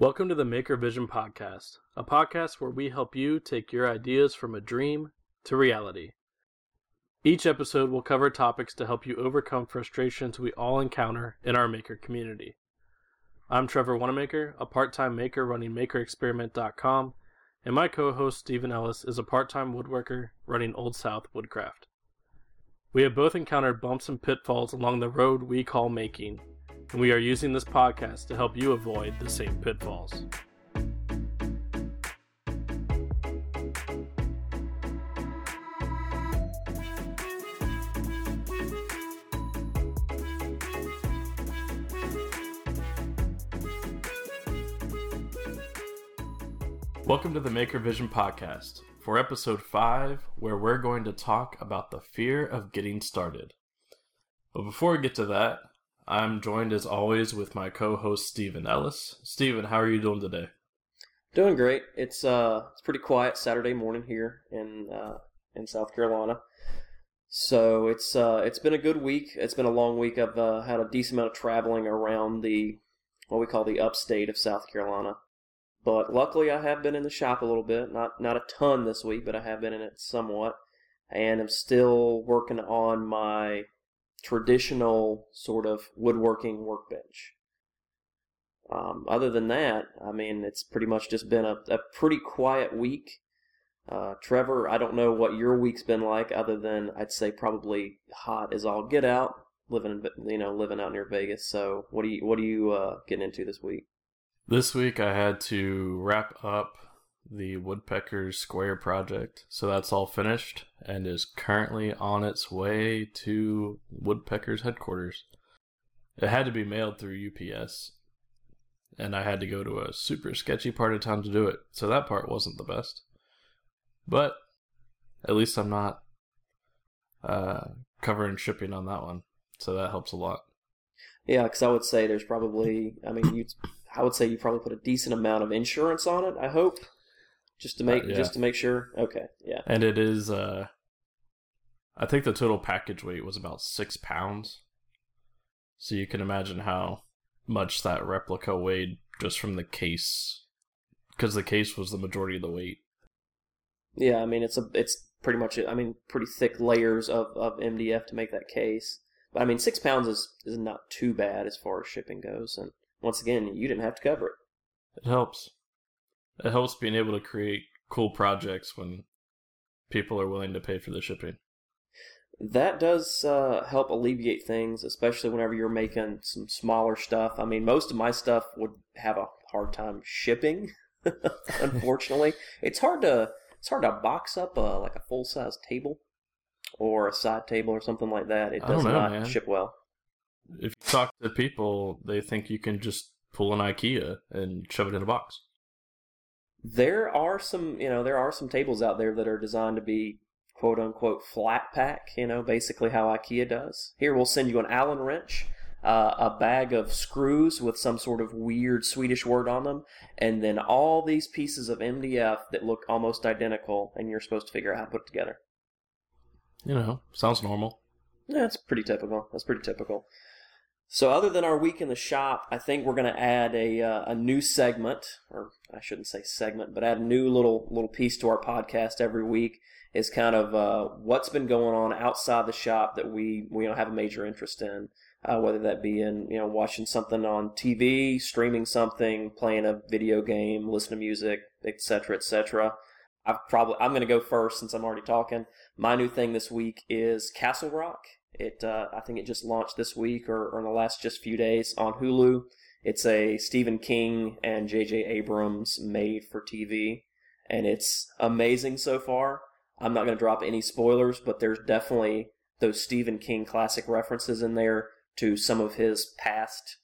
Welcome to the Maker Vision Podcast, a podcast where we help you take your ideas from a dream to reality. Each episode will cover topics to help you overcome frustrations we all encounter in our maker community. I'm Trevor Wanamaker, a part time maker running MakerExperiment.com, and my co host Stephen Ellis is a part time woodworker running Old South Woodcraft. We have both encountered bumps and pitfalls along the road we call making, and we are using this podcast to help you avoid the same pitfalls. Welcome to the Maker Vision Podcast for episode 5, where we're going to talk about the fear of getting started. But before we get to that, I'm joined as always with my co-host Stephen Ellis. Stephen, how are you doing today? Doing great. It's uh it's pretty quiet Saturday morning here in uh in South Carolina. So it's uh it's been a good week. It's been a long week. I've uh, had a decent amount of traveling around the what we call the upstate of South Carolina. But luckily I have been in the shop a little bit. Not not a ton this week, but I have been in it somewhat. And I'm still working on my traditional sort of woodworking workbench. Um, other than that, I mean, it's pretty much just been a, a pretty quiet week. Uh, Trevor, I don't know what your week's been like, other than I'd say probably hot as all get out, living in, you know living out near Vegas. So, what do you what are you uh, getting into this week? This week I had to wrap up the Woodpecker Square project. So that's all finished and is currently on its way to Woodpecker's headquarters. It had to be mailed through UPS, and I had to go to a super sketchy part of town to do it. So that part wasn't the best. But at least I'm not uh, covering shipping on that one. So that helps a lot. Yeah, because I would say there's probably, I mean, you, I would say you probably put a decent amount of insurance on it. I hope just to make uh, yeah. just to make sure. Okay, yeah. And it is. uh I think the total package weight was about six pounds. So you can imagine how much that replica weighed just from the case, because the case was the majority of the weight. Yeah, I mean it's a it's pretty much I mean pretty thick layers of of MDF to make that case. But I mean six pounds is is not too bad as far as shipping goes, and once again you didn't have to cover it. It helps it helps being able to create cool projects when people are willing to pay for the shipping. That does uh, help alleviate things, especially whenever you're making some smaller stuff. I mean, most of my stuff would have a hard time shipping. unfortunately, it's hard to it's hard to box up a like a full size table or a side table or something like that. It does know, not man. ship well. If you talk to people, they think you can just pull an IKEA and shove it in a box there are some, you know, there are some tables out there that are designed to be quote unquote flat pack, you know, basically how IKEA does. Here, we'll send you an Allen wrench, uh, a bag of screws with some sort of weird Swedish word on them, and then all these pieces of MDF that look almost identical, and you're supposed to figure out how to put it together. You know, sounds normal. Yeah, that's pretty typical. That's pretty typical. So, other than our week in the shop, I think we're going to add a uh, a new segment, or I shouldn't say segment, but add a new little little piece to our podcast every week. Is kind of uh, what's been going on outside the shop that we we don't have a major interest in, uh, whether that be in you know watching something on TV, streaming something, playing a video game, listening to music, etc., etc. I've probably I'm going to go first since I'm already talking. My new thing this week is Castle Rock. It uh, I think it just launched this week or, or in the last just few days on Hulu. It's a Stephen King and J.J. Abrams made for TV, and it's amazing so far. I'm not going to drop any spoilers, but there's definitely those Stephen King classic references in there to some of his past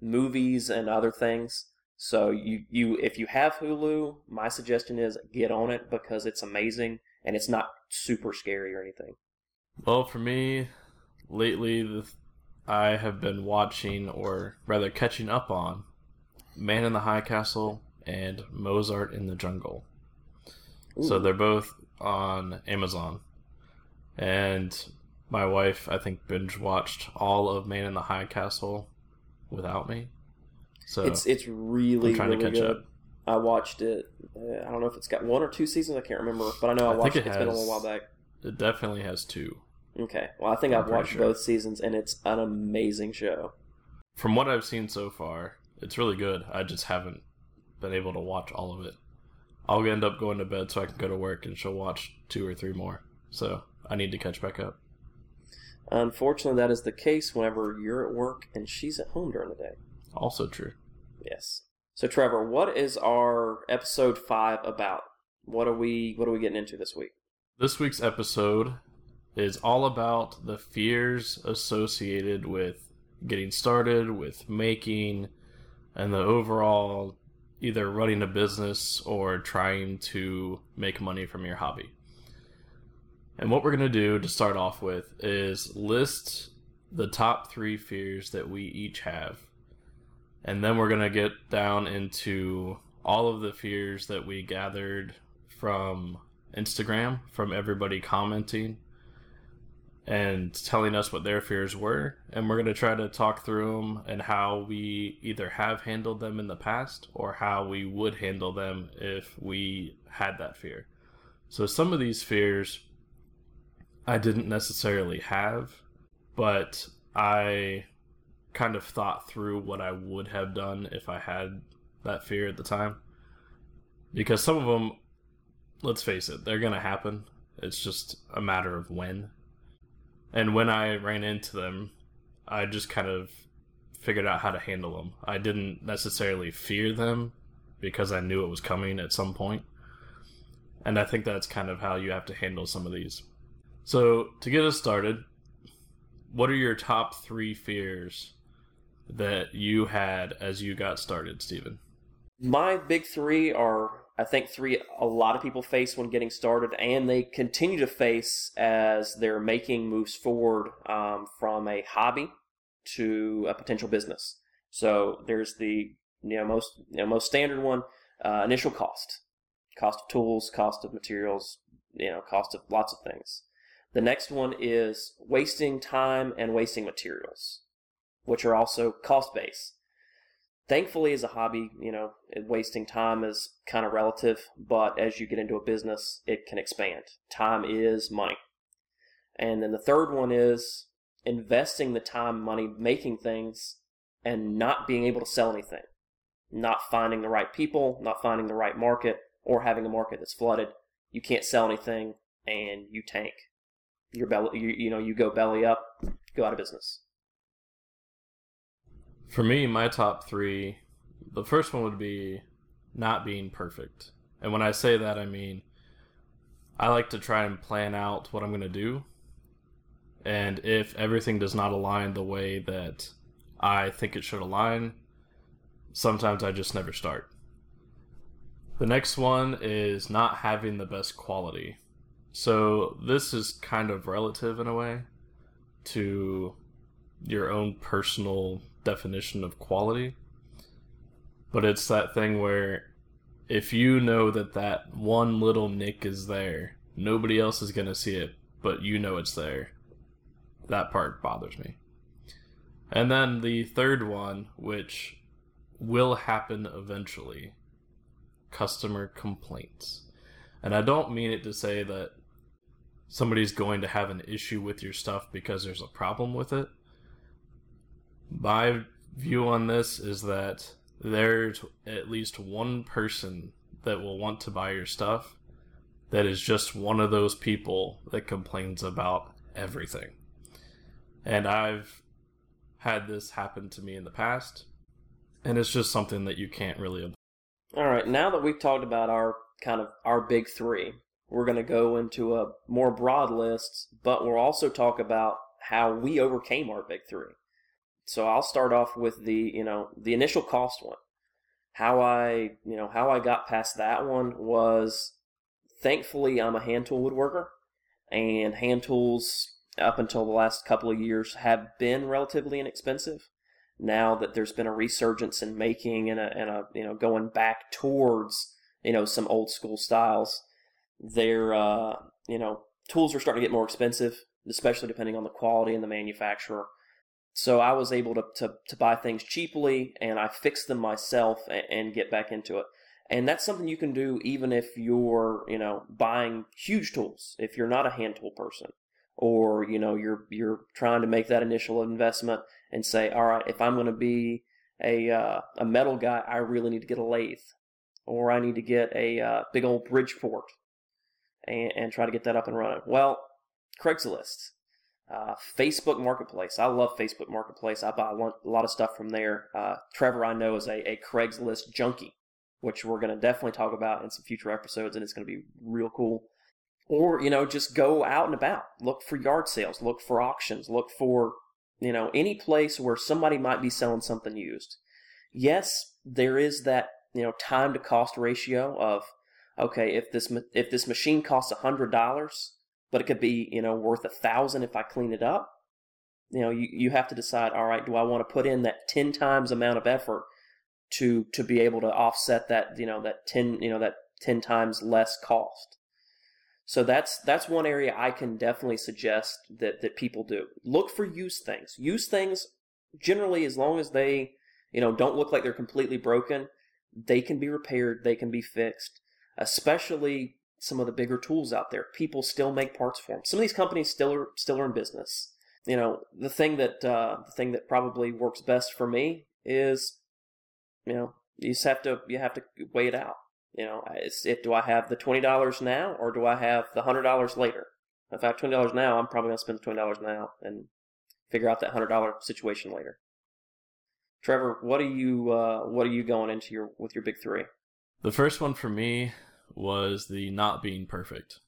movies and other things. So you you if you have Hulu, my suggestion is get on it because it's amazing and it's not super scary or anything. Well, for me, lately the, I have been watching, or rather catching up on, Man in the High Castle and Mozart in the Jungle. Ooh. So they're both on Amazon. And my wife, I think, binge watched all of Man in the High Castle without me. So It's it's really I'm trying to really catch good. up. I watched it. Uh, I don't know if it's got one or two seasons. I can't remember, but I know I, I watched it it. It's been a little while back. it definitely has two. Okay, well I think I'm I've watched sure. both seasons, and it's an amazing show. From what I've seen so far, it's really good. I just haven't been able to watch all of it. I'll end up going to bed so I can go to work and she'll watch two or three more. So I need to catch back up. Unfortunately, that is the case whenever you're at work and she's at home during the day. Also true. Yes. So Trevor, what is our episode five about? What are we What are we getting into this week? This week's episode is all about the fears associated with getting started, with making, and the overall either running a business or trying to make money from your hobby. And what we're going to do to start off with is list the top three fears that we each have. And then we're going to get down into all of the fears that we gathered from Instagram, from everybody commenting and telling us what their fears were. And we're going to try to talk through them and how we either have handled them in the past or how we would handle them if we had that fear. So some of these fears I didn't necessarily have, but I kind of thought through what I would have done if I had that fear at the time. Because some of them, let's face it, they're going to happen. It's just a matter of when. And when I ran into them, I just kind of figured out how to handle them. I didn't necessarily fear them because I knew it was coming at some point. And I think that's kind of how you have to handle some of these. So, to get us started, what are your top three fears that you had as you got started, Stephen? My big three are, I think, three a lot of people face when getting started, and they continue to face as they're making moves forward um, from a hobby to a potential business. So there's the you know most you know, most standard one, uh, initial cost, cost of tools, cost of materials, you know, cost of lots of things. The next one is wasting time and wasting materials, which are also cost based thankfully as a hobby you know wasting time is kind of relative but as you get into a business it can expand. Time is money. And then the third one is investing the time money making things and not being able to sell anything. Not finding the right people not finding the right market or having a market that's flooded. You can't sell anything and you tank. Your belly you, you know you go belly up go out of business For me, my top three, the first one would be not being perfect. And when I say that, I mean I like to try and plan out what I'm going to do. And if everything does not align the way that I think it should align, sometimes I just never start. The next one is not having the best quality. So this is kind of relative in a way to your own personal definition of quality. But it's that thing where if you know that that one little nick is there, nobody else is going to see it, but you know it's there. That part bothers me. And then the third one, which will happen eventually customer complaints. And I don't mean it to say that somebody's going to have an issue with your stuff because there's a problem with it. My view on this is that there's at least one person that will want to buy your stuff that is just one of those people that complains about everything. And I've had this happen to me in the past, and it's just something that you can't really. All right, now that we've talked about our kind of our big three, we're going to go into a more broad list, but we'll also talk about how we overcame our big three. So I'll start off with the you know the initial cost one. How I you know how I got past that one was thankfully I'm a hand tool woodworker, and hand tools up until the last couple of years have been relatively inexpensive now that there's been a resurgence in making and a, and a you know going back towards you know some old school styles their uh, you know tools are starting to get more expensive especially depending on the quality and the manufacturer So I was able to, to, to buy things cheaply and I fixed them myself and, and get back into it. And that's something you can do even if you're, you know, buying huge tools. If you're not a hand tool person, or you know, you're you're trying to make that initial investment and say, all right, if I'm going to be a uh, a metal guy, I really need to get a lathe, or I need to get a uh, big old Bridgeport, and, and try to get that up and running. Well, Craigslist, uh, Facebook Marketplace. I love Facebook Marketplace. I buy a lot of stuff from there. Uh, Trevor, I know, is a, a Craigslist junkie which we're going to definitely talk about in some future episodes, and it's going to be real cool. Or, you know, just go out and about. Look for yard sales, look for auctions, look for, you know, any place where somebody might be selling something used. Yes, there is that, you know, time to cost ratio of, okay, if this, if this machine costs a hundred dollars, but it could be, you know, worth a thousand if I clean it up, you know, you, you have to decide, all right, do I want to put in that 10 times amount of effort to to be able to offset that you know that 10 you know that 10 times less cost? So that's that's one area i can definitely suggest that that people do. Look for used things. Used things generally as long as they you know don't look like they're completely broken they can be repaired they can be fixed especially some of the bigger tools out there people still make parts for them some of these companies still are still are in business you know the thing that uh, the thing that probably works best for me is you know, you just have to you have to weigh it out. You know, it's it. Do I have the twenty dollars now, or do I have the hundred dollars later? If I have twenty dollars now, I'm probably gonna spend the twenty dollars now and figure out that hundred dollar situation later. Trevor, what are you uh, what are you going into your with your big three? The first one for me was the not being perfect.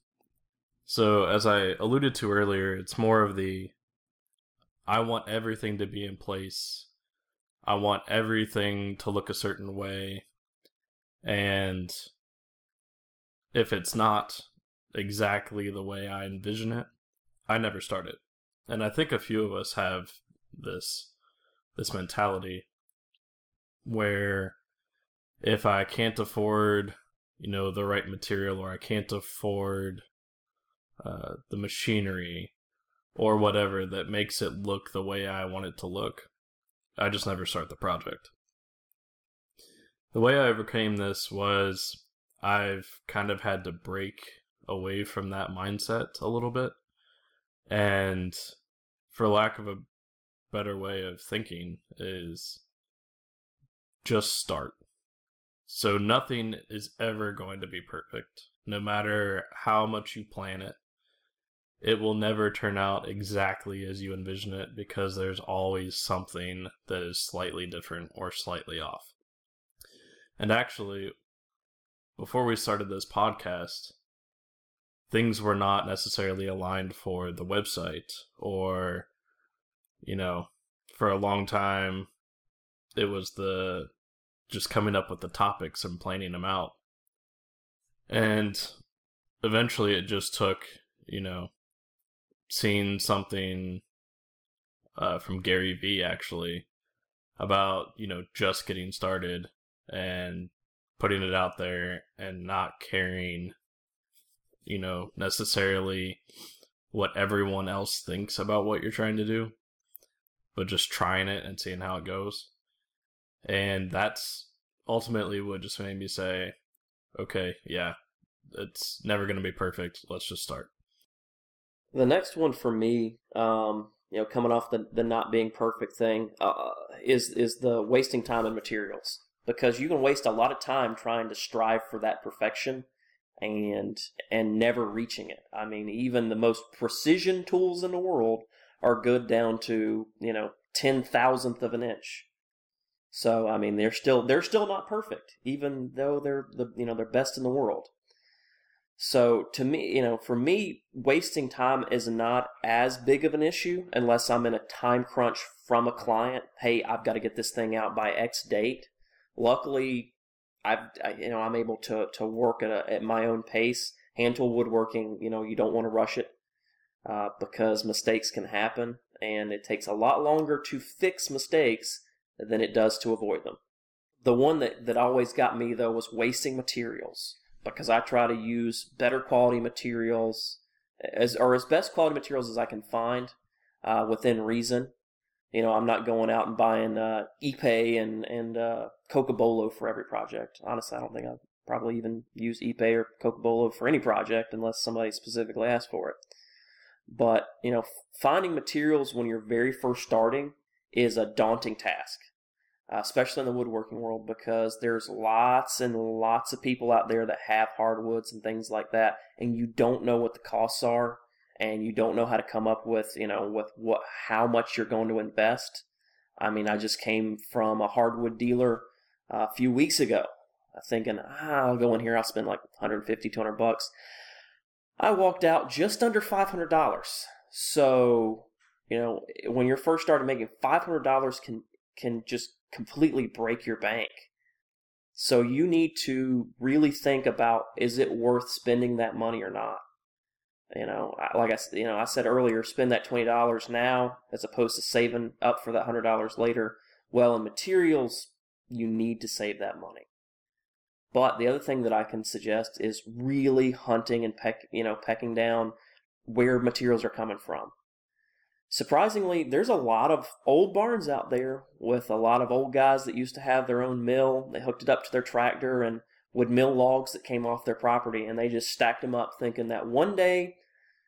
So as I alluded to earlier, it's more of the I want everything to be in place I want everything to look a certain way. And if it's not exactly the way I envision it, I never start it. And I think a few of us have this this mentality where if I can't afford, you know, the right material or I can't afford uh, the machinery or whatever that makes it look the way I want it to look, I just never start the project. The way I overcame this was I've kind of had to break away from that mindset a little bit. And for lack of a better way of thinking, is just start. So nothing is ever going to be perfect, no matter how much you plan it it will never turn out exactly as you envision it because there's always something that is slightly different or slightly off. And actually, before we started this podcast, things were not necessarily aligned for the website or, you know, for a long time, it was the just coming up with the topics and planning them out. And eventually it just took, you know, seeing something uh, from Gary Vee actually about you know just getting started and putting it out there and not caring you know necessarily what everyone else thinks about what you're trying to do but just trying it and seeing how it goes and that's ultimately what just made me say okay yeah it's never going to be perfect let's just start the next one for me, um, you know, coming off the, the not being perfect thing, uh, is is the wasting time and materials because you can waste a lot of time trying to strive for that perfection and and never reaching it. I mean, even the most precision tools in the world are good down to you know ten thousandth of an inch. So I mean, they're still they're still not perfect, even though they're the you know they're best in the world. So to me, you know, for me, wasting time is not as big of an issue unless I'm in a time crunch from a client. Hey, I've got to get this thing out by X date. Luckily, I've I, you know I'm able to to work at a, at my own pace. Hand tool woodworking, you know, you don't want to rush it uh, because mistakes can happen, and it takes a lot longer to fix mistakes than it does to avoid them. The one that that always got me though was wasting materials because I try to use better quality materials as or as best quality materials as I can find uh, within reason. You know, I'm not going out and buying uh, Ipe and and uh, for every project. Honestly, I don't think I've probably even use Ipe or Cocobolo for any project unless somebody specifically asks for it. But you know, finding materials when you're very first starting is a daunting task, uh, especially in the woodworking world, because there's lots and lots of people out there that have hardwoods and things like that, and you don't know what the costs are and you don't know how to come up with, you know, with what how much you're going to invest. I mean, I just came from a hardwood dealer uh, a few weeks ago, uh, thinking ah, I'll go in here, I'll spend like 150, 200 bucks. I walked out just under $500. So, you know, when you're first starting making $500 can can just completely break your bank. So you need to really think about is it worth spending that money or not? You know, like I you know I said earlier, spend that twenty dollars now as opposed to saving up for that hundred dollars later. Well, in materials, you need to save that money. But the other thing that I can suggest is really hunting and peck, you know, pecking down where materials are coming from. Surprisingly, there's a lot of old barns out there with a lot of old guys that used to have their own mill. They hooked it up to their tractor and would mill logs that came off their property, and they just stacked them up, thinking that one day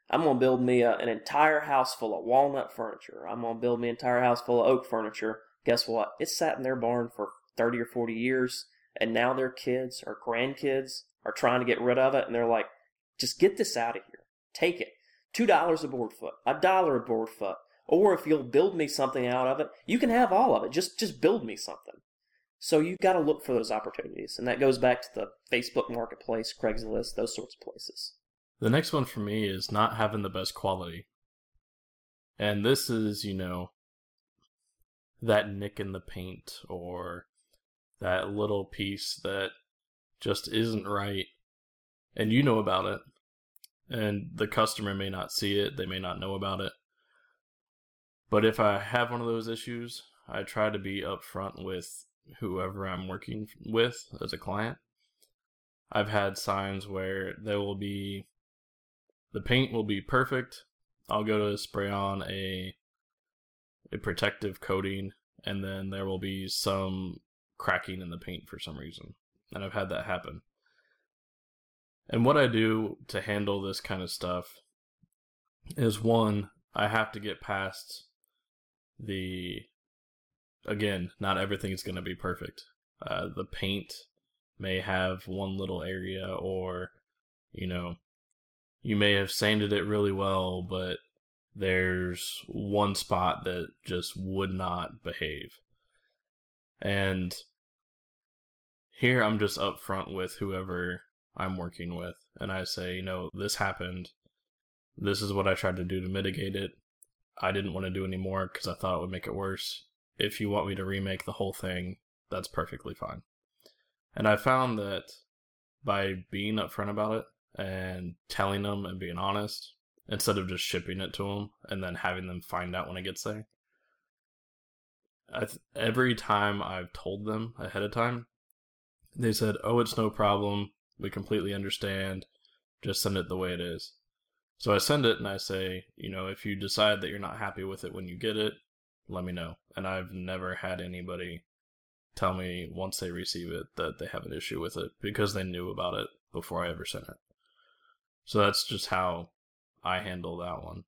I'm going to build me a, an entire house full of walnut furniture. I'm going to build me an entire house full of oak furniture. Guess what? It sat in their barn for 30 or 40 years, and now their kids or grandkids are trying to get rid of it, and they're like, just get this out of here. Take it. $2 a board foot, a dollar a board foot. Or if you'll build me something out of it, you can have all of it. Just just build me something. So you've got to look for those opportunities. And that goes back to the Facebook marketplace, Craigslist, those sorts of places. The next one for me is not having the best quality. And this is, you know, that nick in the paint or that little piece that just isn't right. And you know about it. And the customer may not see it, they may not know about it. But if I have one of those issues, I try to be upfront with whoever I'm working with as a client. I've had signs where there will be the paint will be perfect. I'll go to spray on a a protective coating and then there will be some cracking in the paint for some reason. And I've had that happen. And what I do to handle this kind of stuff is one, I have to get past the again, not everything is going to be perfect. Uh, the paint may have one little area, or you know, you may have sanded it really well, but there's one spot that just would not behave. And here I'm just upfront with whoever I'm working with, and I say, you know, this happened. This is what I tried to do to mitigate it. I didn't want to do any more because I thought it would make it worse if you want me to remake the whole thing, that's perfectly fine. And I found that by being upfront about it and telling them and being honest, instead of just shipping it to them and then having them find out when it gets there, th- every time I've told them ahead of time, they said, "Oh, it's no problem. We completely understand. Just send it the way it is." So I send it and I say, you know, if you decide that you're not happy with it when you get it, let me know. And I've never had anybody tell me once they receive it that they have an issue with it because they knew about it before I ever sent it. So that's just how I handle that one.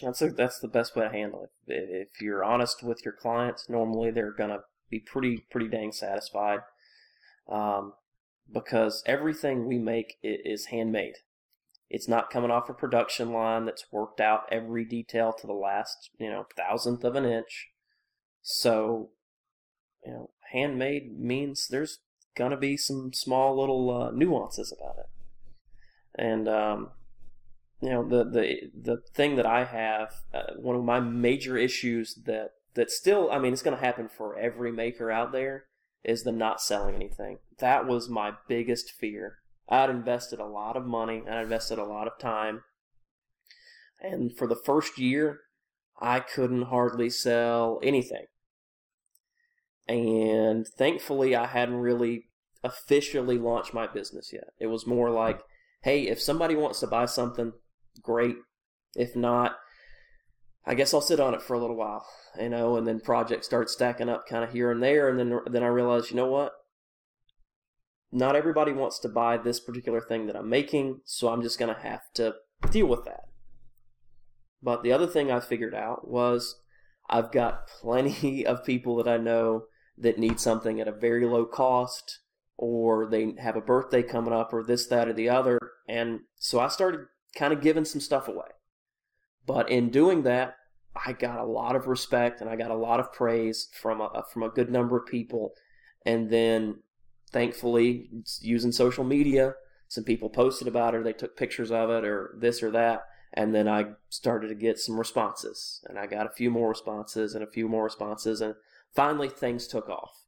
That's a, that's the best way to handle it. If you're honest with your clients, normally they're gonna be pretty pretty dang satisfied, um, because everything we make is handmade. It's not coming off a production line that's worked out every detail to the last, you know, thousandth of an inch. So, you know, handmade means there's gonna be some small little uh, nuances about it. And um, you know, the the the thing that I have, uh, one of my major issues that that still, I mean, it's gonna happen for every maker out there, is the not selling anything. That was my biggest fear I'd invested a lot of money, and I invested a lot of time. And for the first year, I couldn't hardly sell anything. And thankfully, I hadn't really officially launched my business yet. It was more like, hey, if somebody wants to buy something, great. If not, I guess I'll sit on it for a little while, you know, and then projects start stacking up kind of here and there, and then then I realize, you know what? Not everybody wants to buy this particular thing that I'm making, so I'm just gonna have to deal with that. But the other thing I figured out was I've got plenty of people that I know that need something at a very low cost, or they have a birthday coming up, or this, that, or the other. And so I started kind of giving some stuff away. But in doing that, I got a lot of respect and I got a lot of praise from a from a good number of people. And then, thankfully, using social media, some people posted about it, they took pictures of it, or this or that and then I started to get some responses, and I got a few more responses and a few more responses, and finally things took off.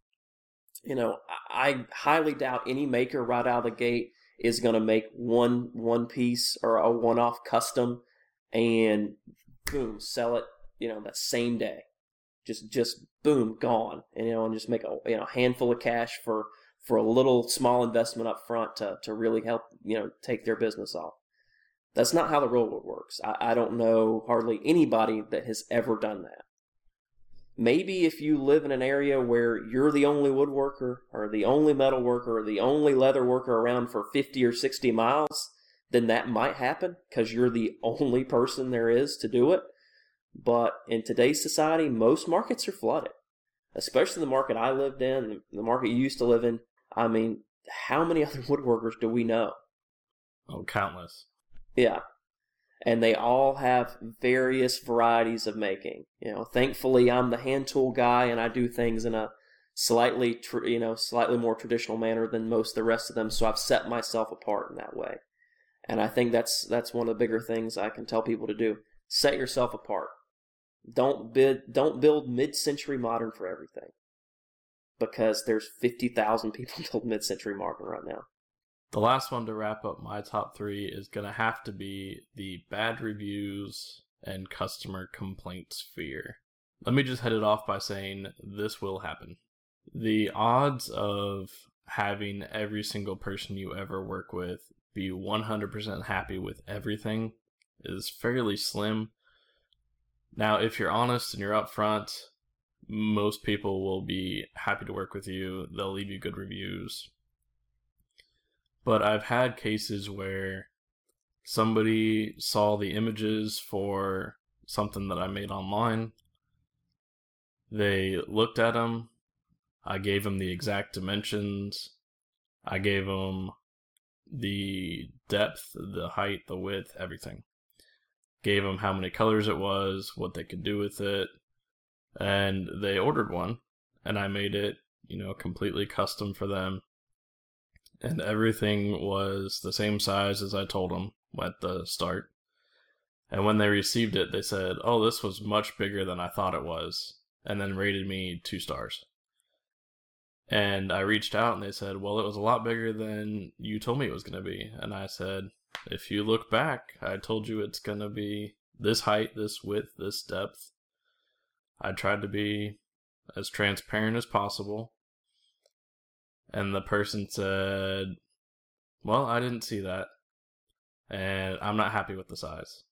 You know, I highly doubt any maker right out of the gate is going to make one one piece or a one off custom and boom sell it. You know, that same day, just just boom gone, and you know, and just make a you know handful of cash for for a little small investment up front to to really help you know take their business off. That's not how the real world works. I, I don't know hardly anybody that has ever done that. Maybe if you live in an area where you're the only woodworker or the only metal worker or the only leather worker around for 50 or 60 miles, then that might happen because you're the only person there is to do it. But in today's society, most markets are flooded, especially the market I lived in, the market you used to live in. I mean, how many other woodworkers do we know? Oh, countless. Yeah. And they all have various varieties of making. You know, thankfully I'm the hand tool guy and I do things in a slightly, tr- you know, slightly more traditional manner than most of the rest of them. So I've set myself apart in that way. And I think that's that's one of the bigger things I can tell people to do. Set yourself apart. Don't bid, don't build mid-century modern for everything. Because there's 50,000 people build mid-century modern right now. The last one to wrap up my top three is going to have to be the bad reviews and customer complaint sphere. Let me just head it off by saying this will happen. The odds of having every single person you ever work with be 100% happy with everything is fairly slim. Now, if you're honest and you're upfront, most people will be happy to work with you. They'll leave you good reviews. But I've had cases where somebody saw the images for something that I made online. They looked at them. I gave them the exact dimensions. I gave them the depth, the height, the width, everything. Gave them how many colors it was, what they could do with it. And they ordered one. And I made it, you know, completely custom for them and everything was the same size as I told them at the start. And when they received it, they said, "Oh, this was much bigger than I thought it was," and then rated me two stars. And I reached out and they said, "Well, it was a lot bigger than you told me it was going to be." And I said, "If you look back, I told you it's going to be this height, this width, this depth." I tried to be as transparent as possible and the person said, Well, I didn't see that. And I'm not happy with the size.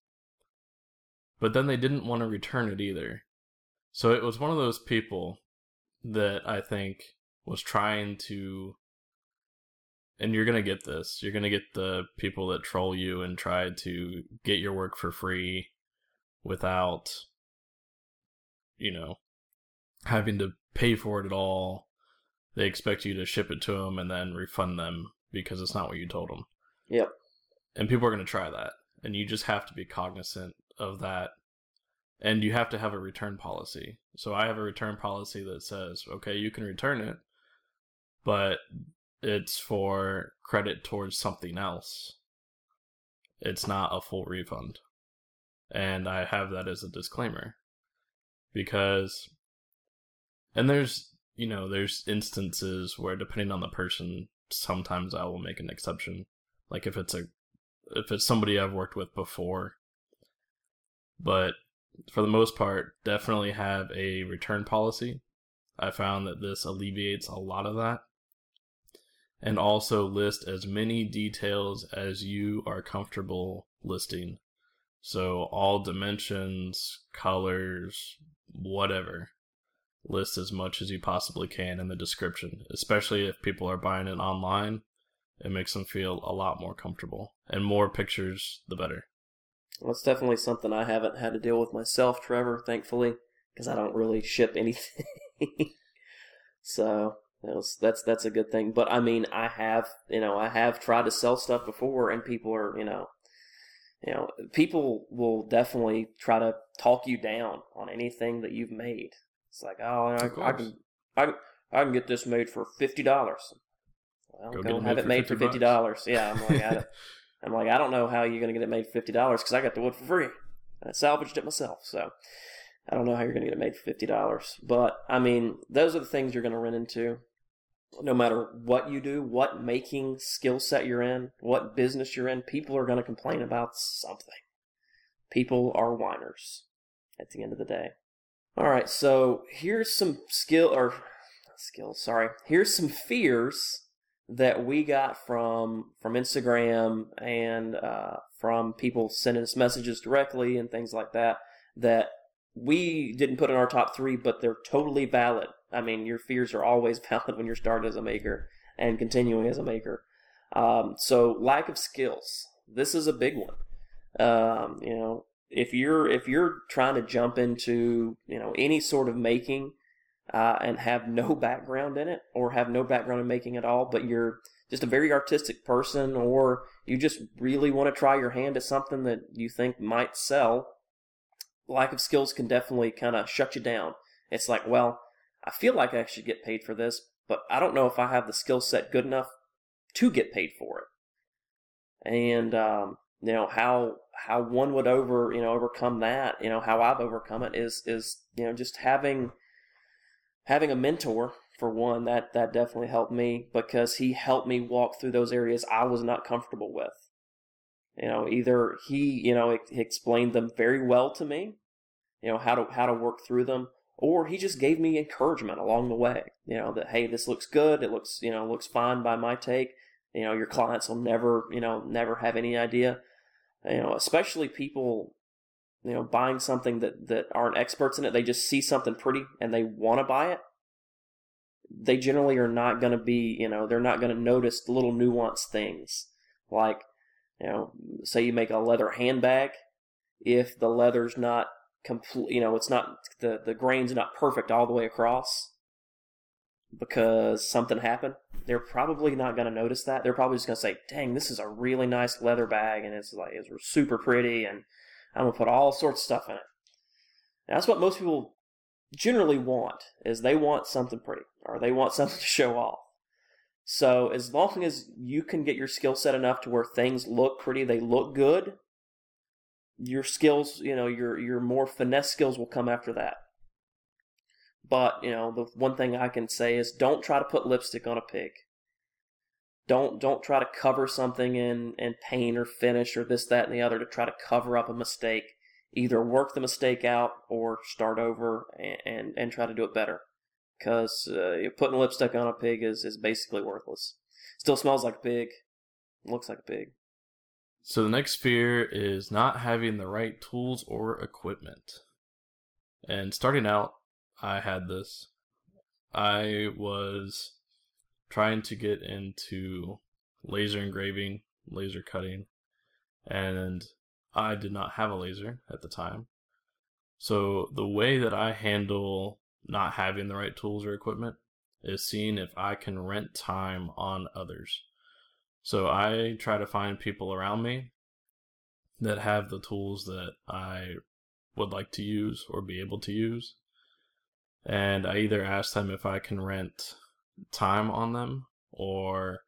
But then they didn't want to return it either. So it was one of those people that I think was trying to. And you're going to get this. You're going to get the people that troll you and try to get your work for free without, you know, having to pay for it at all they expect you to ship it to them and then refund them because it's not what you told them. Yep. And people are going to try that. And you just have to be cognizant of that. And you have to have a return policy. So I have a return policy that says, okay, you can return it, but it's for credit towards something else. It's not a full refund. And I have that as a disclaimer. Because, and there's you know, there's instances where depending on the person, sometimes I will make an exception. Like if it's a if it's somebody I've worked with before. But for the most part, definitely have a return policy. I found that this alleviates a lot of that. And also list as many details as you are comfortable listing. So all dimensions, colors, whatever. List as much as you possibly can in the description, especially if people are buying it online. It makes them feel a lot more comfortable. And more pictures, the better. Well, it's definitely something I haven't had to deal with myself, Trevor, thankfully, because I don't really ship anything. so was, that's that's a good thing. But I mean, I have you know I have tried to sell stuff before, and people are you know you know people will definitely try to talk you down on anything that you've made. It's like oh I, I can I, I can get this made for fifty dollars. Well, go, go have it made for fifty dollars. Yeah, I'm like I, I'm like I don't know how you're going to get it made for fifty dollars because I got the wood for free. I salvaged it myself, so I don't know how you're going to get it made for fifty dollars. But I mean, those are the things you're going to run into no matter what you do, what making skill set you're in, what business you're in, people are going to complain about something. People are whiners at the end of the day. All right, so here's some skill or skills, sorry. Here's some fears that we got from from Instagram and uh, from people sending us messages directly and things like that that we didn't put in our top three, but they're totally valid. I mean, your fears are always valid when you're starting as a maker and continuing as a maker. Um, so lack of skills. This is a big one. Um, you know, if you're if you're trying to jump into you know any sort of making uh, and have no background in it or have no background in making at all, but you're just a very artistic person or you just really want to try your hand at something that you think might sell, lack of skills can definitely kind of shut you down. It's like, well, I feel like I should get paid for this, but I don't know if I have the skill set good enough to get paid for it. And um, you know how how one would over you know overcome that. You know how I've overcome it is is you know just having having a mentor for one that that definitely helped me because he helped me walk through those areas I was not comfortable with. You know, either he you know he explained them very well to me, you know how to how to work through them, or he just gave me encouragement along the way. You know that hey, this looks good. It looks you know looks fine by my take. You know your clients will never you know never have any idea. You know especially people you know buying something that that aren't experts in it. They just see something pretty and they want to buy it. They generally are not going to be you know they're not going to notice the little nuanced things like you know say you make a leather handbag if the leather's not complete. You know, it's not the the grain's not perfect all the way across because something happened. They're probably not going to notice that. They're probably just going to say, "Dang, this is a really nice leather bag, and it's like it's super pretty, and I'm gonna put all sorts of stuff in it." And that's what most people generally want is they want something pretty or they want something to show off. So as long as you can get your skill set enough to where things look pretty, they look good, your skills, you know, your your more finesse skills will come after that. But, you know, the one thing I can say is don't try to put lipstick on a pig. Don't don't try to cover something in, in paint or finish or this, that, and the other to try to cover up a mistake. Either work the mistake out or start over and, and, and try to do it better. Because uh, putting lipstick on a pig is, is basically worthless. Still smells like a pig, looks like a pig. So the next fear is not having the right tools or equipment. And starting out, I had this. I was trying to get into laser engraving, laser cutting, and I did not have a laser at the time. So the way that I handle not having the right tools or equipment is seeing if I can rent time on others. So I try to find people around me that have the tools that I would like to use or be able to use. And I either ask them if I can rent time on them or,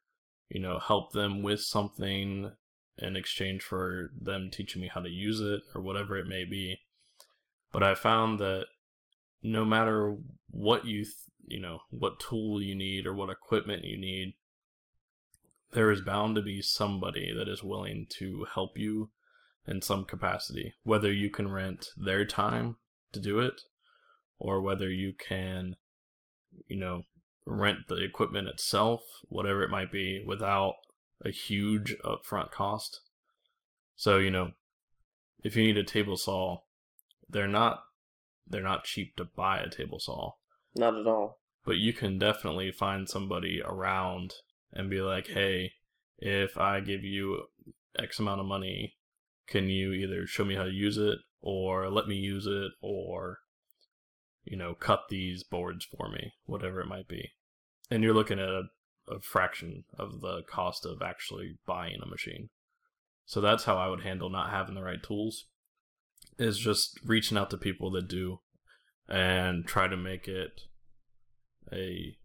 you know, help them with something in exchange for them teaching me how to use it or whatever it may be. But I found that no matter what you, th- you know, what tool you need or what equipment you need, there is bound to be somebody that is willing to help you in some capacity, whether you can rent their time to do it or whether you can, you know, rent the equipment itself, whatever it might be, without a huge upfront cost. So, you know, if you need a table saw, they're not they're not cheap to buy a table saw. Not at all. But you can definitely find somebody around and be like, "Hey, if I give you X amount of money, can you either show me how to use it or let me use it or you know, cut these boards for me, whatever it might be." And you're looking at a, a fraction of the cost of actually buying a machine. So that's how I would handle not having the right tools is just reaching out to people that do and try to make it a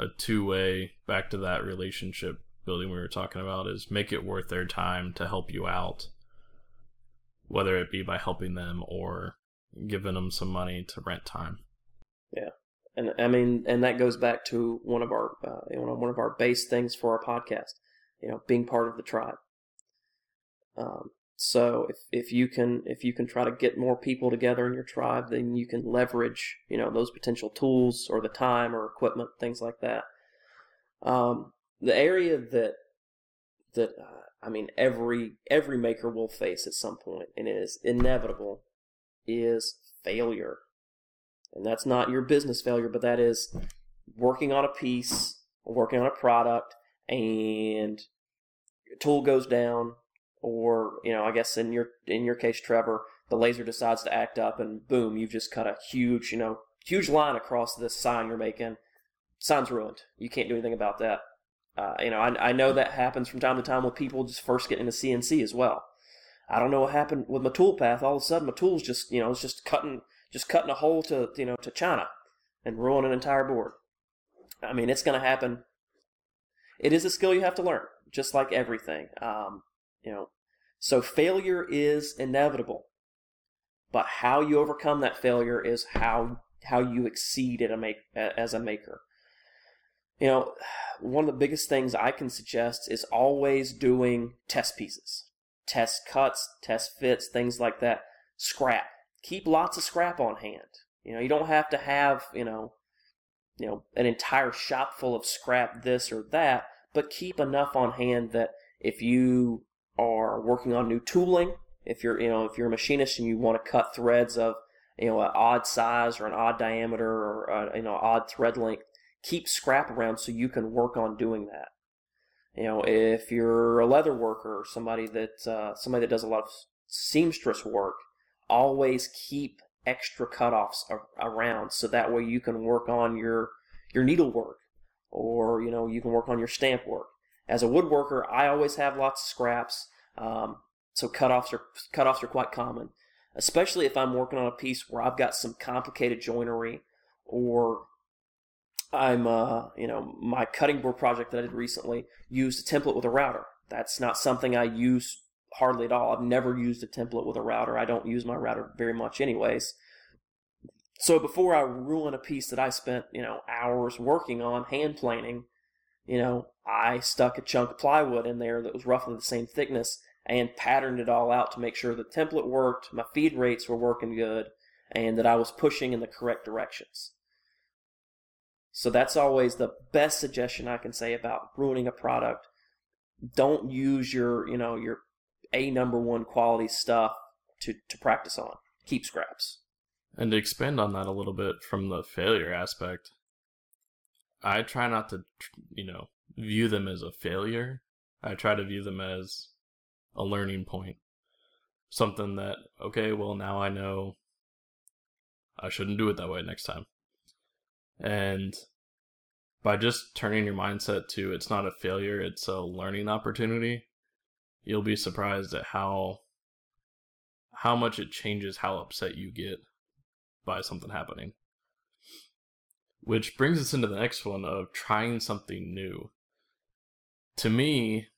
a two-way back to that relationship building we were talking about is make it worth their time to help you out whether it be by helping them or giving them some money to rent time. Yeah. And i mean and that goes back to one of our uh, you know, one of our base things for our podcast you know being part of the tribe. Um, so if, if you can if you can try to get more people together in your tribe, then you can leverage you know those potential tools or the time or equipment, things like that. Um, the area that that uh, I mean every every maker will face at some point, and it is inevitable, is failure, and that's not your business failure, but that is working on a piece, working on a product, and tool goes down or you know, I guess in your in your case, Trevor, the laser decides to act up, and boom, you've just cut a huge, you know, huge line across this sign you're making. Sign's ruined. You can't do anything about that. Uh, you know, I, I know that happens from time to time with people just first getting into CNC as well. I don't know what happened with my tool path. All of a sudden, my tool's just you know it's just cutting just cutting a hole to you know to China and ruin an entire board. I mean, it's going to happen. It is a skill you have to learn, just like everything. Um, you know, so failure is inevitable. But how you overcome that failure is how how you exceed at a make as a maker. You know, one of the biggest things I can suggest is always doing test pieces, test cuts, test fits, things like that. Scrap. Keep lots of scrap on hand. You know, you don't have to have, you know, you know, an entire shop full of scrap this or that, but keep enough on hand that if you are working on new tooling, if you're you know if you're a machinist and you want to cut threads of you know an odd size or an odd diameter or a, uh, you know odd thread length, keep scrap around so you can work on doing that. You know, if you're a leather worker or somebody that uh, somebody that does a lot of seamstress work, always keep extra cutoffs around so that way you can work on your your needlework or you know you can work on your stamp work as a woodworker, I always have lots of scraps, um, so cutoffs are cutoffs are quite common, especially if I'm working on a piece where I've got some complicated joinery, or I'm uh, you know my cutting board project that I did recently used a template with a router. That's not something I use hardly at all. I've never used a template with a router. I don't use my router very much, anyways. So before I ruin a piece that I spent you know hours working on hand planing, you know, I stuck a chunk of plywood in there that was roughly the same thickness and patterned it all out to make sure the template worked, my feed rates were working good, and that I was pushing in the correct directions. So that's always the best suggestion I can say about ruining a product. Don't use your, you know, your a number one quality stuff to, to practice on. Keep scraps. And to expand on that a little bit from the failure aspect, I try not to, you know, view them as a failure. I try to view them as a learning point. Something that, okay, well, now I know I shouldn't do it that way next time. And by just turning your mindset to it's not a failure, it's a learning opportunity, you'll be surprised at how how much it changes how upset you get by something happening. Which brings us into the next one of trying something new. To me,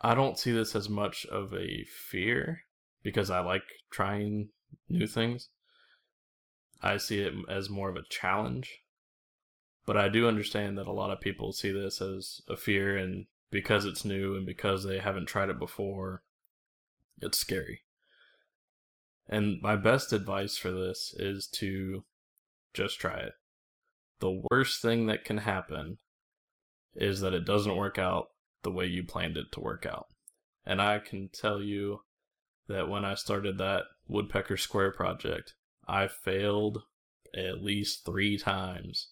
I don't see this as much of a fear because I like trying new things. I see it as more of a challenge. But I do understand that a lot of people see this as a fear, and because it's new and because they haven't tried it before, it's scary. And my best advice for this is to just try it the worst thing that can happen is that it doesn't work out the way you planned it to work out. And I can tell you that when I started that Woodpecker Square project, I failed at least three times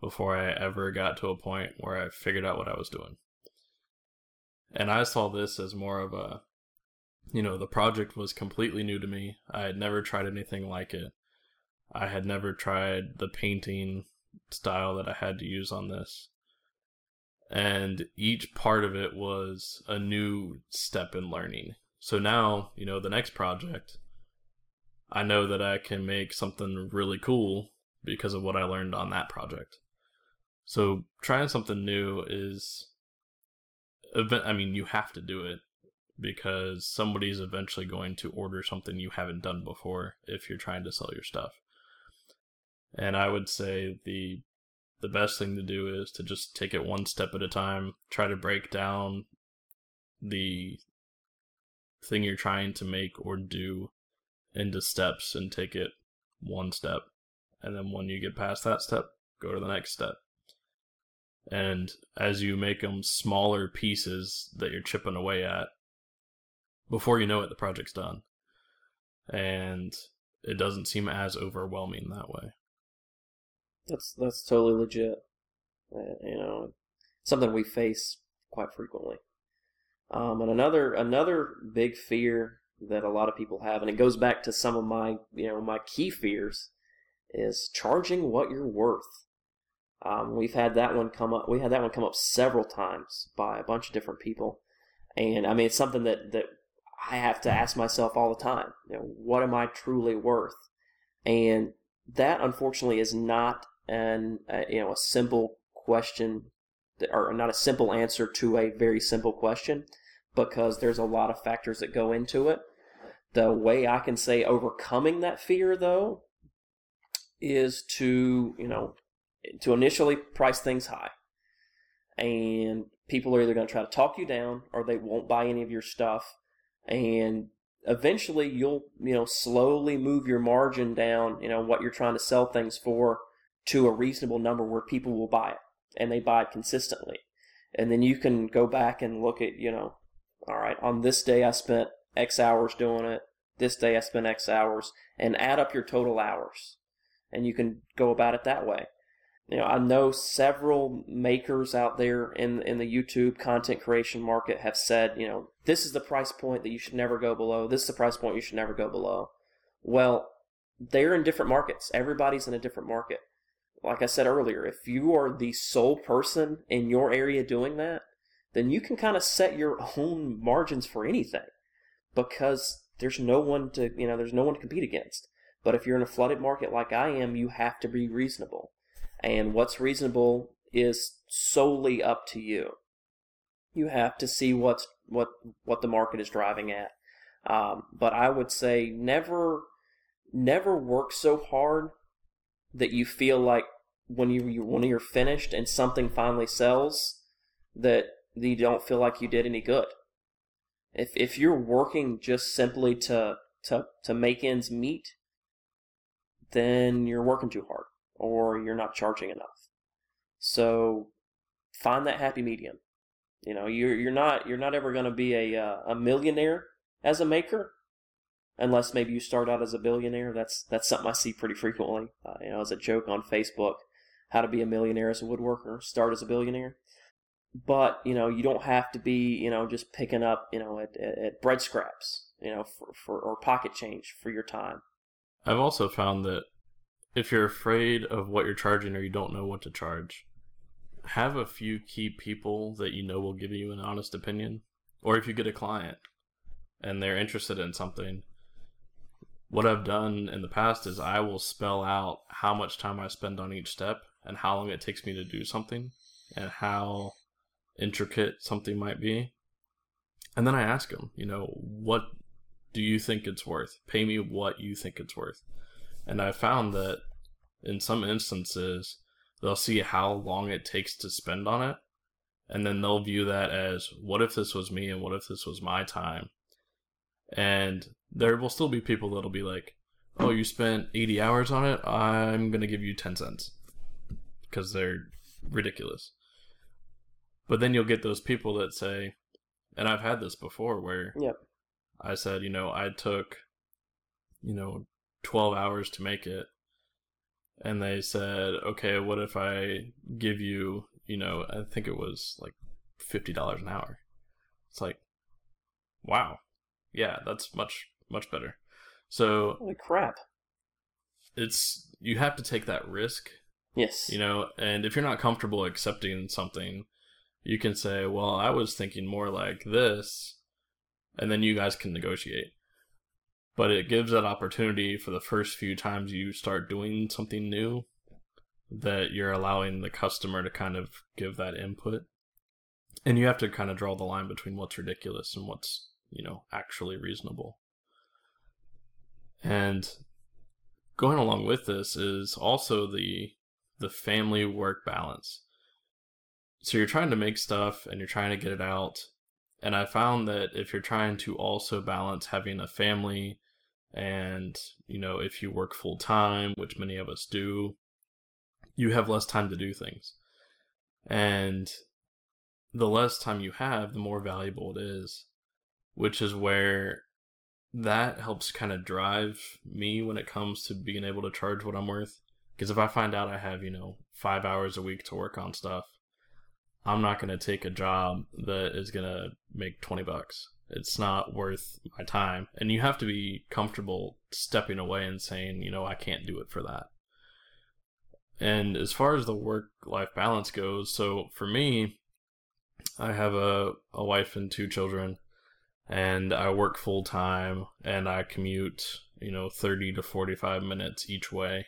before I ever got to a point where I figured out what I was doing. And I saw this as more of a, you know, the project was completely new to me. I had never tried anything like it. I had never tried the painting style that I had to use on this. And each part of it was a new step in learning. So now, you know, the next project, I know that I can make something really cool because of what I learned on that project. So trying something new is I mean, you have to do it because somebody's eventually going to order something you haven't done before if you're trying to sell your stuff. And I would say the the best thing to do is to just take it one step at a time, try to break down the thing you're trying to make or do into steps and take it one step. And then when you get past that step, go to the next step. And as you make them smaller pieces that you're chipping away at, before you know it, the project's done. And it doesn't seem as overwhelming that way. That's that's totally legit. Uh, you know, something we face quite frequently. Um, and another another big fear that a lot of people have, and it goes back to some of my you know my key fears, is charging what you're worth. Um, we've had that one come up. We had that one come up several times by a bunch of different people, and I mean it's something that that I have to ask myself all the time. You know, what am I truly worth? And that unfortunately is not an uh, you know a simple question or not a simple answer to a very simple question because there's a lot of factors that go into it. The way I can say overcoming that fear though is to, you know, to initially price things high. And people are either going to try to talk you down or they won't buy any of your stuff. And eventually you'll, you know, slowly move your margin down, you know, what you're trying to sell things for to a reasonable number where people will buy it and they buy it consistently. And then you can go back and look at, you know, all right, on this day I spent X hours doing it. This day I spent X hours and add up your total hours. And you can go about it that way. You know, I know several makers out there in in the YouTube content creation market have said, you know, this is the price point that you should never go below. This is the price point you should never go below. Well, they're in different markets. Everybody's in a different market like I said earlier, if you are the sole person in your area doing that, then you can kind of set your own margins for anything because there's no one to, you know, there's no one to compete against. But if you're in a flooded market like I am, you have to be reasonable. And what's reasonable is solely up to you. You have to see what's what what the market is driving at. Um, but I would say never never work so hard that you feel like when you when you're finished and something finally sells that you don't feel like you did any good. If if you're working just simply to to to make ends meet, then you're working too hard or you're not charging enough. So find that happy medium. You know, you're you're not you're not ever going to be a uh, a millionaire as a maker, unless maybe you start out as a billionaire. That's that's something I see pretty frequently. Uh, you know, as a joke on Facebook, how to be a millionaire as a woodworker, start as a billionaire. But you know, you don't have to be you know just picking up you know at, at, at bread scraps you know for, for or pocket change for your time. I've also found that if you're afraid of what you're charging or you don't know what to charge, have a few key people that you know will give you an honest opinion. Or if you get a client and they're interested in something, what I've done in the past is I will spell out how much time I spend on each step and how long it takes me to do something and how intricate something might be. And then I ask them, you know, what do you think it's worth? Pay me what you think it's worth. And I found that in some instances, they'll see how long it takes to spend on it. And then they'll view that as what if this was me and what if this was my time? And there will still be people that'll be like, oh, you spent 80 hours on it. I'm going to give you 10 cents because they're ridiculous. But then you'll get those people that say, and I've had this before where yep. I said, you know, I took, you know, 12 hours to make it. And they said, okay, what if I give you, you know, I think it was like $50 an hour. It's like, wow. Yeah, that's much, much better. So, holy crap. It's, you have to take that risk. Yes. You know, and if you're not comfortable accepting something, you can say, well, I was thinking more like this, and then you guys can negotiate. But it gives that opportunity for the first few times you start doing something new that you're allowing the customer to kind of give that input. And you have to kind of draw the line between what's ridiculous and what's, you know, actually reasonable. And going along with this is also the the family work balance. So you're trying to make stuff and you're trying to get it out. And i found that if you're trying to also balance having a family and you know if you work full time which many of us do you have less time to do things. And the less time you have the more valuable it is which is where that helps kind of drive me when it comes to being able to charge what i'm worth because if i find out i have you know five hours a week to work on stuff I'm not going to take a job that is going to make 20 bucks. It's not worth my time. And you have to be comfortable stepping away and saying, you know, I can't do it for that. And as far as the work life balance goes, so for me, I have a, a wife and two children, and I work full time and I commute, you know, 30 to 45 minutes each way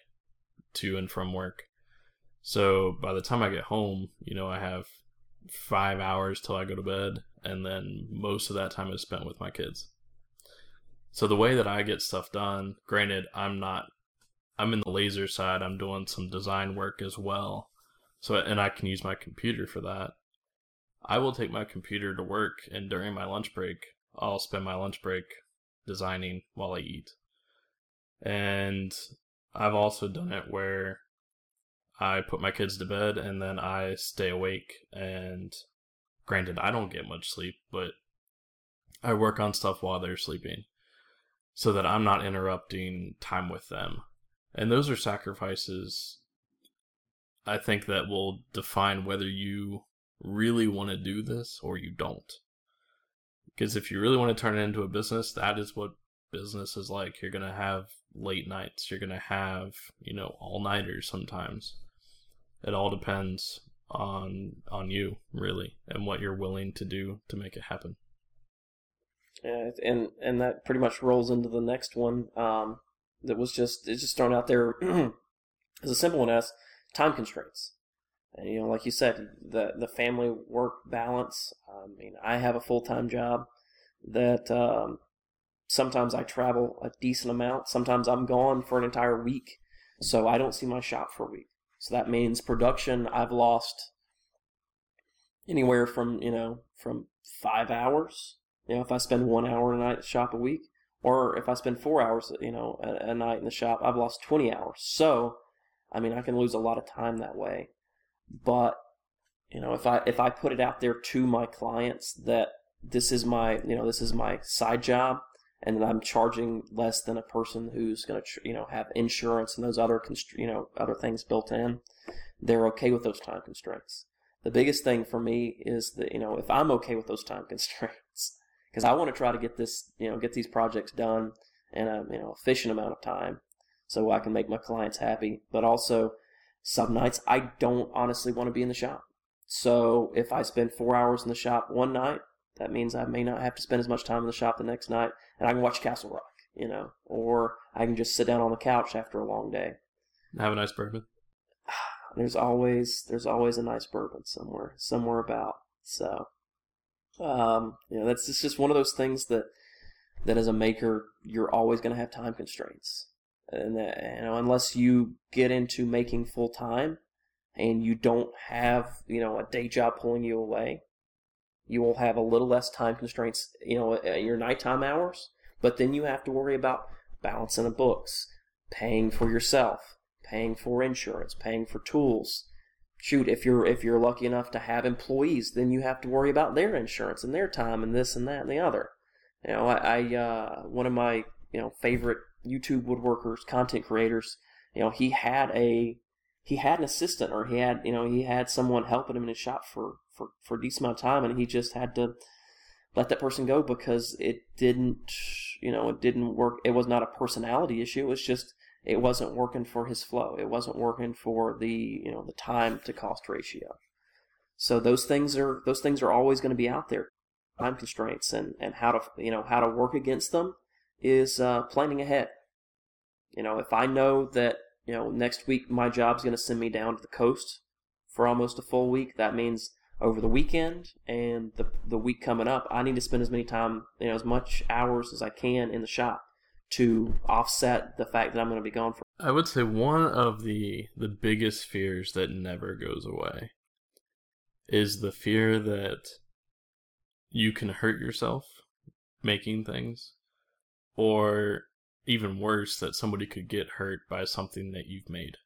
to and from work. So by the time I get home, you know, I have five hours till I go to bed, and then most of that time is spent with my kids. So the way that I get stuff done, granted, I'm not, I'm in the laser side. I'm doing some design work as well. So, and I can use my computer for that. I will take my computer to work, and during my lunch break, I'll spend my lunch break designing while I eat. And I've also done it where I put my kids to bed and then I stay awake. And granted, I don't get much sleep, but I work on stuff while they're sleeping so that I'm not interrupting time with them. And those are sacrifices I think that will define whether you really want to do this or you don't. Because if you really want to turn it into a business, that is what business is like. You're going to have late nights, you're going to have, you know, all nighters sometimes it all depends on on you really and what you're willing to do to make it happen. Yeah, and and that pretty much rolls into the next one. Um, that was just it's just thrown out there as a simple one as time constraints. And you know, like you said, the the family work balance. I mean, I have a full time job that um, sometimes I travel a decent amount. Sometimes I'm gone for an entire week, so I don't see my shop for a week. So that means production, I've lost anywhere from, you know, from five hours, you know, if I spend one hour a night shop a week, or if I spend four hours, you know, a, a night in the shop, I've lost 20 hours. So, I mean, I can lose a lot of time that way. But, you know, if I, if I put it out there to my clients that this is my, you know, this is my side job, and that I'm charging less than a person who's going to, you know, have insurance and those other, you know, other things built in. They're okay with those time constraints. The biggest thing for me is that, you know, if I'm okay with those time constraints, because I want to try to get this, you know, get these projects done in a, you know, efficient amount of time so I can make my clients happy. But also, some nights I don't honestly want to be in the shop. So if I spend four hours in the shop one night, that means I may not have to spend as much time in the shop the next night, and I can watch Castle Rock, you know, or I can just sit down on the couch after a long day. Have a nice bourbon. There's always there's always a nice bourbon somewhere somewhere about. So, um, you know, that's it's just one of those things that that as a maker you're always going to have time constraints, and that, you know unless you get into making full time and you don't have you know a day job pulling you away you will have a little less time constraints, you know, in your nighttime hours. But then you have to worry about balancing the books, paying for yourself, paying for insurance, paying for tools. Shoot, if you're if you're lucky enough to have employees, then you have to worry about their insurance and their time and this and that and the other. You know, I, I uh, one of my you know favorite YouTube woodworkers, content creators. You know, he had a he had an assistant or he had you know he had someone helping him in his shop for for for a decent amount of time, and he just had to let that person go because it didn't you know it didn't work. It was not a personality issue. It was just it wasn't working for his flow. It wasn't working for the you know the time to cost ratio. So those things are those things are always going to be out there. Time constraints and and how to you know how to work against them is uh, planning ahead. You know, if I know that you know next week my job's going to send me down to the coast for almost a full week, that means over the weekend and the the week coming up, I need to spend as many time you know as much hours as I can in the shop to offset the fact that I'm going to be gone for. I would say one of the the biggest fears that never goes away is the fear that you can hurt yourself making things or even worse that somebody could get hurt by something that you've made.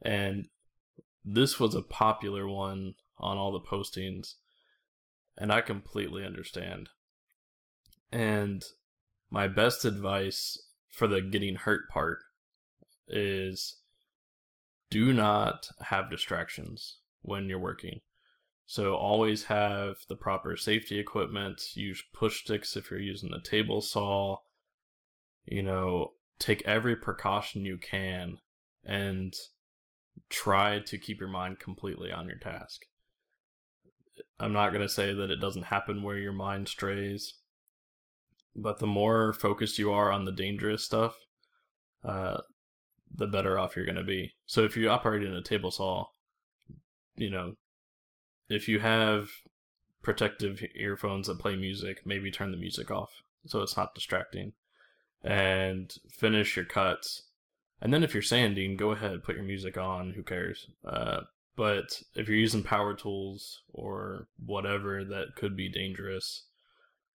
And this was a popular one on all the postings and I completely understand. And my best advice for the getting hurt part is do not have distractions when you're working. So always have the proper safety equipment. Use push sticks if you're using a table saw. You know, take every precaution you can and try to keep your mind completely on your task. I'm not going to say that it doesn't happen where your mind strays, but the more focused you are on the dangerous stuff, uh, the better off you're going to be. So if you operate in a table saw, you know, if you have protective earphones that play music, maybe turn the music off so it's not distracting. And finish your cuts. And then if you're sanding, go ahead, put your music on, who cares? Uh, but if you're using power tools or whatever that could be dangerous,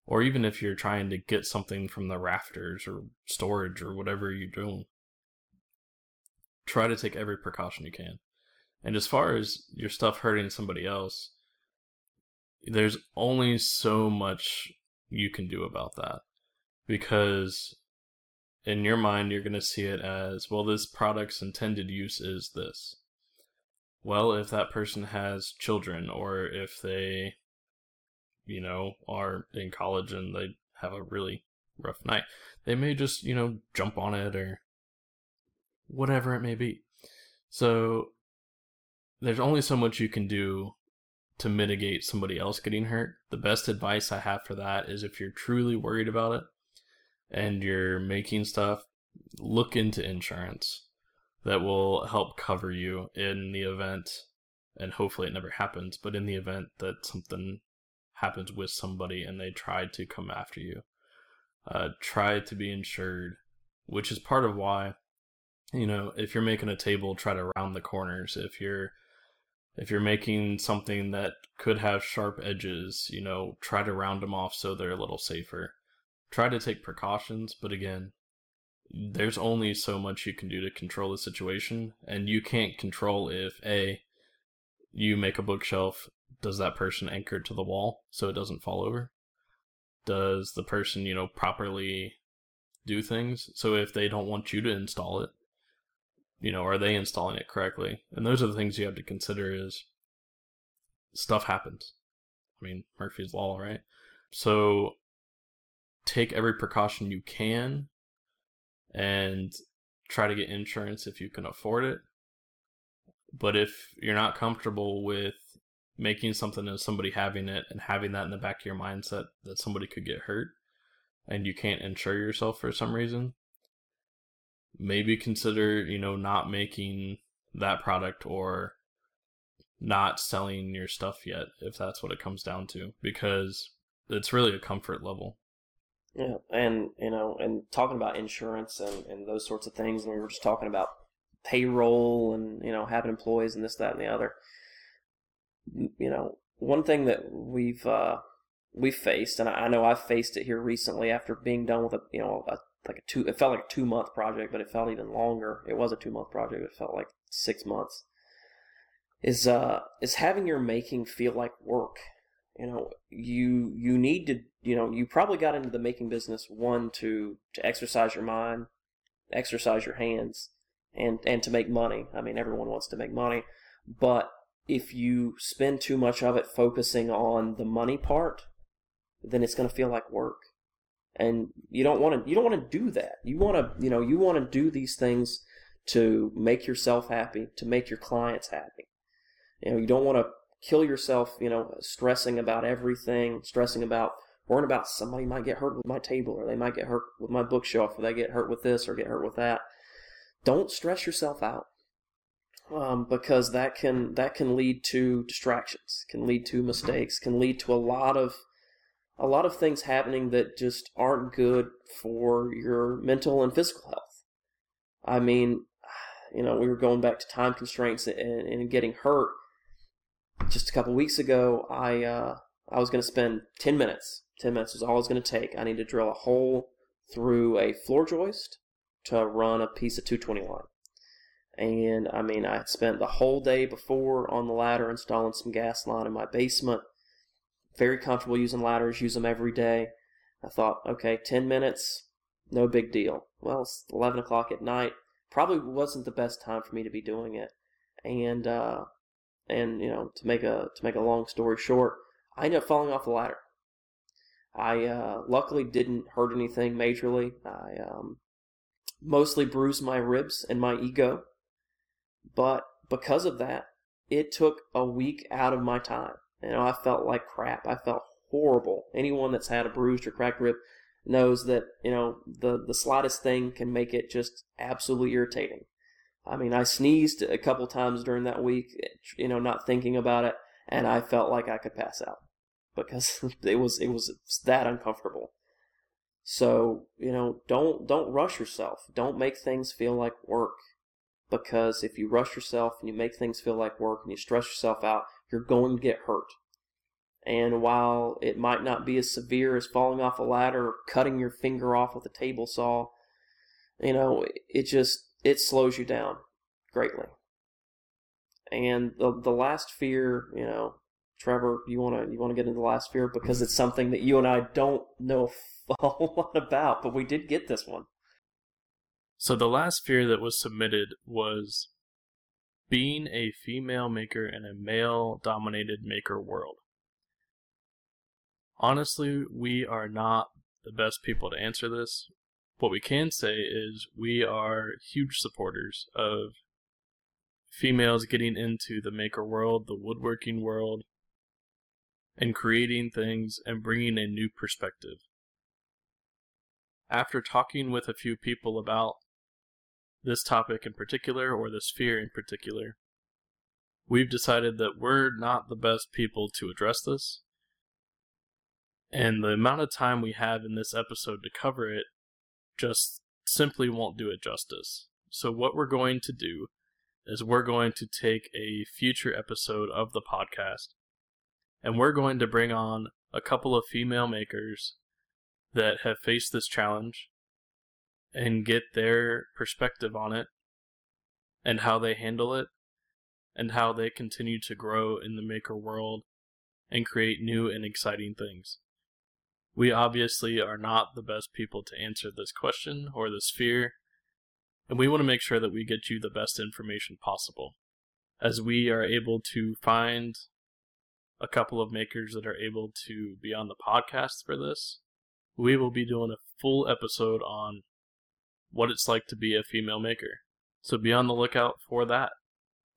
or even if you're trying to get something from the rafters or storage or whatever you're doing, try to take every precaution you can. And as far as your stuff hurting somebody else, there's only so much you can do about that. Because in your mind, you're going to see it as, well, this product's intended use is this. Well, if that person has children or if they, you know, are in college and they have a really rough night, they may just, you know, jump on it or whatever it may be. So there's only so much you can do to mitigate somebody else getting hurt. The best advice I have for that is if you're truly worried about it and you're making stuff, look into insurance that will help cover you in the event and hopefully it never happens, but in the event that something happens with somebody and they try to come after you. Uh, try to be insured, which is part of why, you know, if you're making a table, try to round the corners. If you're if you're making something that could have sharp edges, you know, try to round them off so they're a little safer. Try to take precautions, but again, there's only so much you can do to control the situation, and you can't control if A, you make a bookshelf, does that person anchor to the wall so it doesn't fall over? Does the person, you know, properly do things? So if they don't want you to install it, you know, are they installing it correctly? And those are the things you have to consider is stuff happens. I mean, Murphy's Law, right? So take every precaution you can and try to get insurance if you can afford it. But if you're not comfortable with making something and somebody having it and having that in the back of your mindset that somebody could get hurt and you can't insure yourself for some reason, maybe consider, you know, not making that product or not selling your stuff yet if that's what it comes down to because it's really a comfort level. Yeah, and you know, and talking about insurance and, and those sorts of things, and we were just talking about payroll and you know having employees and this, that, and the other. You know, one thing that we've uh, we've faced, and I know I've faced it here recently after being done with a you know a like a two. It felt like a two month project, but it felt even longer. It was a two month project. It felt like six months. Is uh is having your making feel like work, You know, you you need to you know you probably got into the making business one to to exercise your mind, exercise your hands, and and to make money. I mean, everyone wants to make money, but if you spend too much of it focusing on the money part, then it's going to feel like work. And you don't want to you don't want to do that. You want to, you know, you want to do these things to make yourself happy, to make your clients happy. You know, you don't want to kill yourself, you know, stressing about everything, stressing about worrying about somebody might get hurt with my table or they might get hurt with my bookshelf or they get hurt with this or get hurt with that. Don't stress yourself out um, because that can that can lead to distractions, can lead to mistakes, can lead to a lot of a lot of things happening that just aren't good for your mental and physical health. I mean, you know, we were going back to time constraints and, and getting hurt. Just a couple weeks ago, I uh, I was going to spend ten minutes. Ten minutes was all I was going to take. I need to drill a hole through a floor joist to run a piece of 220 line. And I mean, I spent the whole day before on the ladder installing some gas line in my basement. Very comfortable using ladders, use them every day. I thought, okay, 10 minutes, no big deal. Well, it's 11 o'clock at night. Probably wasn't the best time for me to be doing it. And, uh, and you know, to make a to make a long story short, I ended up falling off the ladder. I uh, luckily didn't hurt anything majorly. I um, mostly bruised my ribs and my ego, but because of that, it took a week out of my time. You know, I felt like crap. I felt horrible. Anyone that's had a bruised or cracked rib knows that, you know, the, the slightest thing can make it just absolutely irritating. I mean, I sneezed a couple times during that week, you know, not thinking about it, and I felt like I could pass out because it was it was that uncomfortable. So, you know, don't don't rush yourself. Don't make things feel like work because if you rush yourself and you make things feel like work and you stress yourself out, you're going to get hurt. And while it might not be as severe as falling off a ladder or cutting your finger off with a table saw, you know, it just it slows you down greatly. And the the last fear, you know, Trevor, you wanna you wanna get into the last fear because it's something that you and I don't know a whole lot about, but we did get this one. So the last fear that was submitted was being a female maker in a male dominated maker world. Honestly, we are not the best people to answer this. What we can say is we are huge supporters of females getting into the maker world, the woodworking world, and creating things and bringing a new perspective. After talking with a few people about this topic in particular or this fear in particular, we've decided that we're not the best people to address this. And the amount of time we have in this episode to cover it just simply won't do it justice. So, what we're going to do is we're going to take a future episode of the podcast and we're going to bring on a couple of female makers that have faced this challenge and get their perspective on it and how they handle it and how they continue to grow in the maker world and create new and exciting things. We obviously are not the best people to answer this question or this fear, and we want to make sure that we get you the best information possible. As we are able to find a couple of makers that are able to be on the podcast for this, we will be doing a full episode on what it's like to be a female maker. So be on the lookout for that.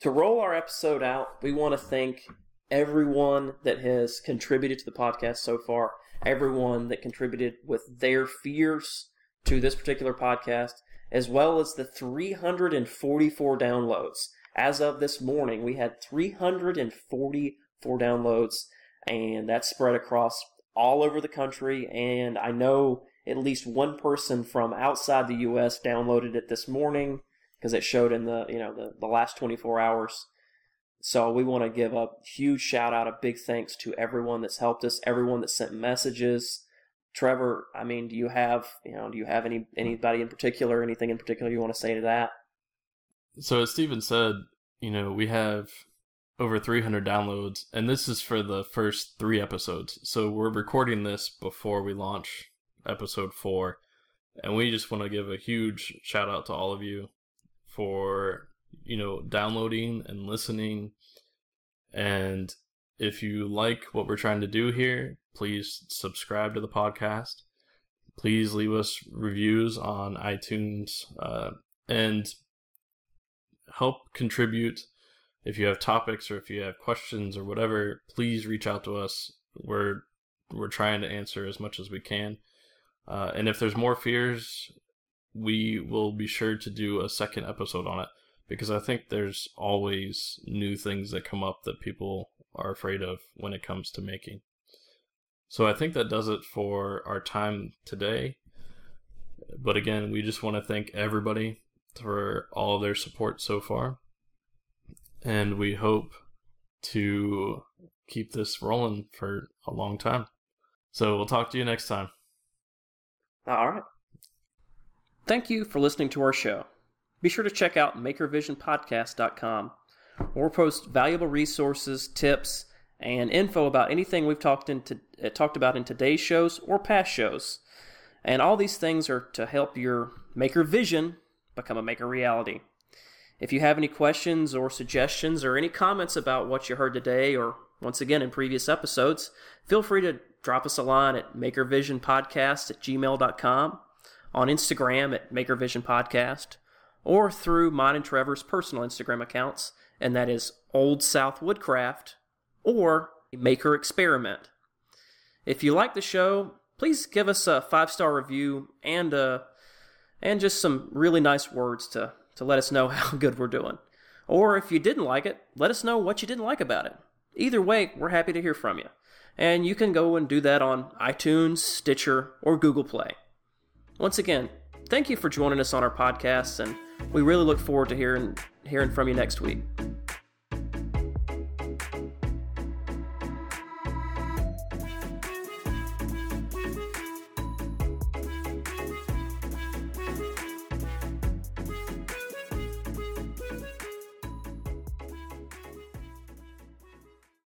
To roll our episode out, we want to thank everyone that has contributed to the podcast so far, everyone that contributed with their fears to this particular podcast, as well as the 344 downloads. As of this morning, we had 344 downloads, and that's spread across all over the country. And I know at least one person from outside the U.S. downloaded it this morning because it showed in the you know the, the last 24 hours. So we want to give a huge shout out, a big thanks to everyone that's helped us, everyone that sent messages. Trevor, I mean, do you have you know do you have any anybody in particular, anything in particular you want to say to that? So as Steven said, you know we have over 300 downloads, and this is for the first three episodes. So we're recording this before we launch episode four, and we just want to give a huge shout out to all of you for you know downloading and listening. And if you like what we're trying to do here, please subscribe to the podcast. Please leave us reviews on iTunes uh, and help contribute if you have topics or if you have questions or whatever, please reach out to us. We're we're trying to answer as much as we can. Uh, and if there's more fears, we will be sure to do a second episode on it because I think there's always new things that come up that people are afraid of when it comes to making. So I think that does it for our time today. But again, we just want to thank everybody for all their support so far and we hope to keep this rolling for a long time. So we'll talk to you next time. All right. Thank you for listening to our show. Be sure to check out makervisionpodcast.com we post valuable resources, tips, and info about anything we've talked into uh, talked about in today's shows or past shows. And all these things are to help your maker vision become a maker reality. If you have any questions or suggestions or any comments about what you heard today or once again in previous episodes, feel free to drop us a line at makervisionpodcast at gmail.com, on Instagram at makervisionpodcast, or through mine and Trevor's personal Instagram accounts, and that is Old South Woodcraft or Maker Experiment. If you like the show, please give us a five star review and uh, and just some really nice words to to let us know how good we're doing. Or if you didn't like it, let us know what you didn't like about it. Either way, we're happy to hear from you. And you can go and do that on iTunes, Stitcher, or Google Play. Once again, thank you for joining us on our podcast, and we really look forward to hearing, hearing from you next week.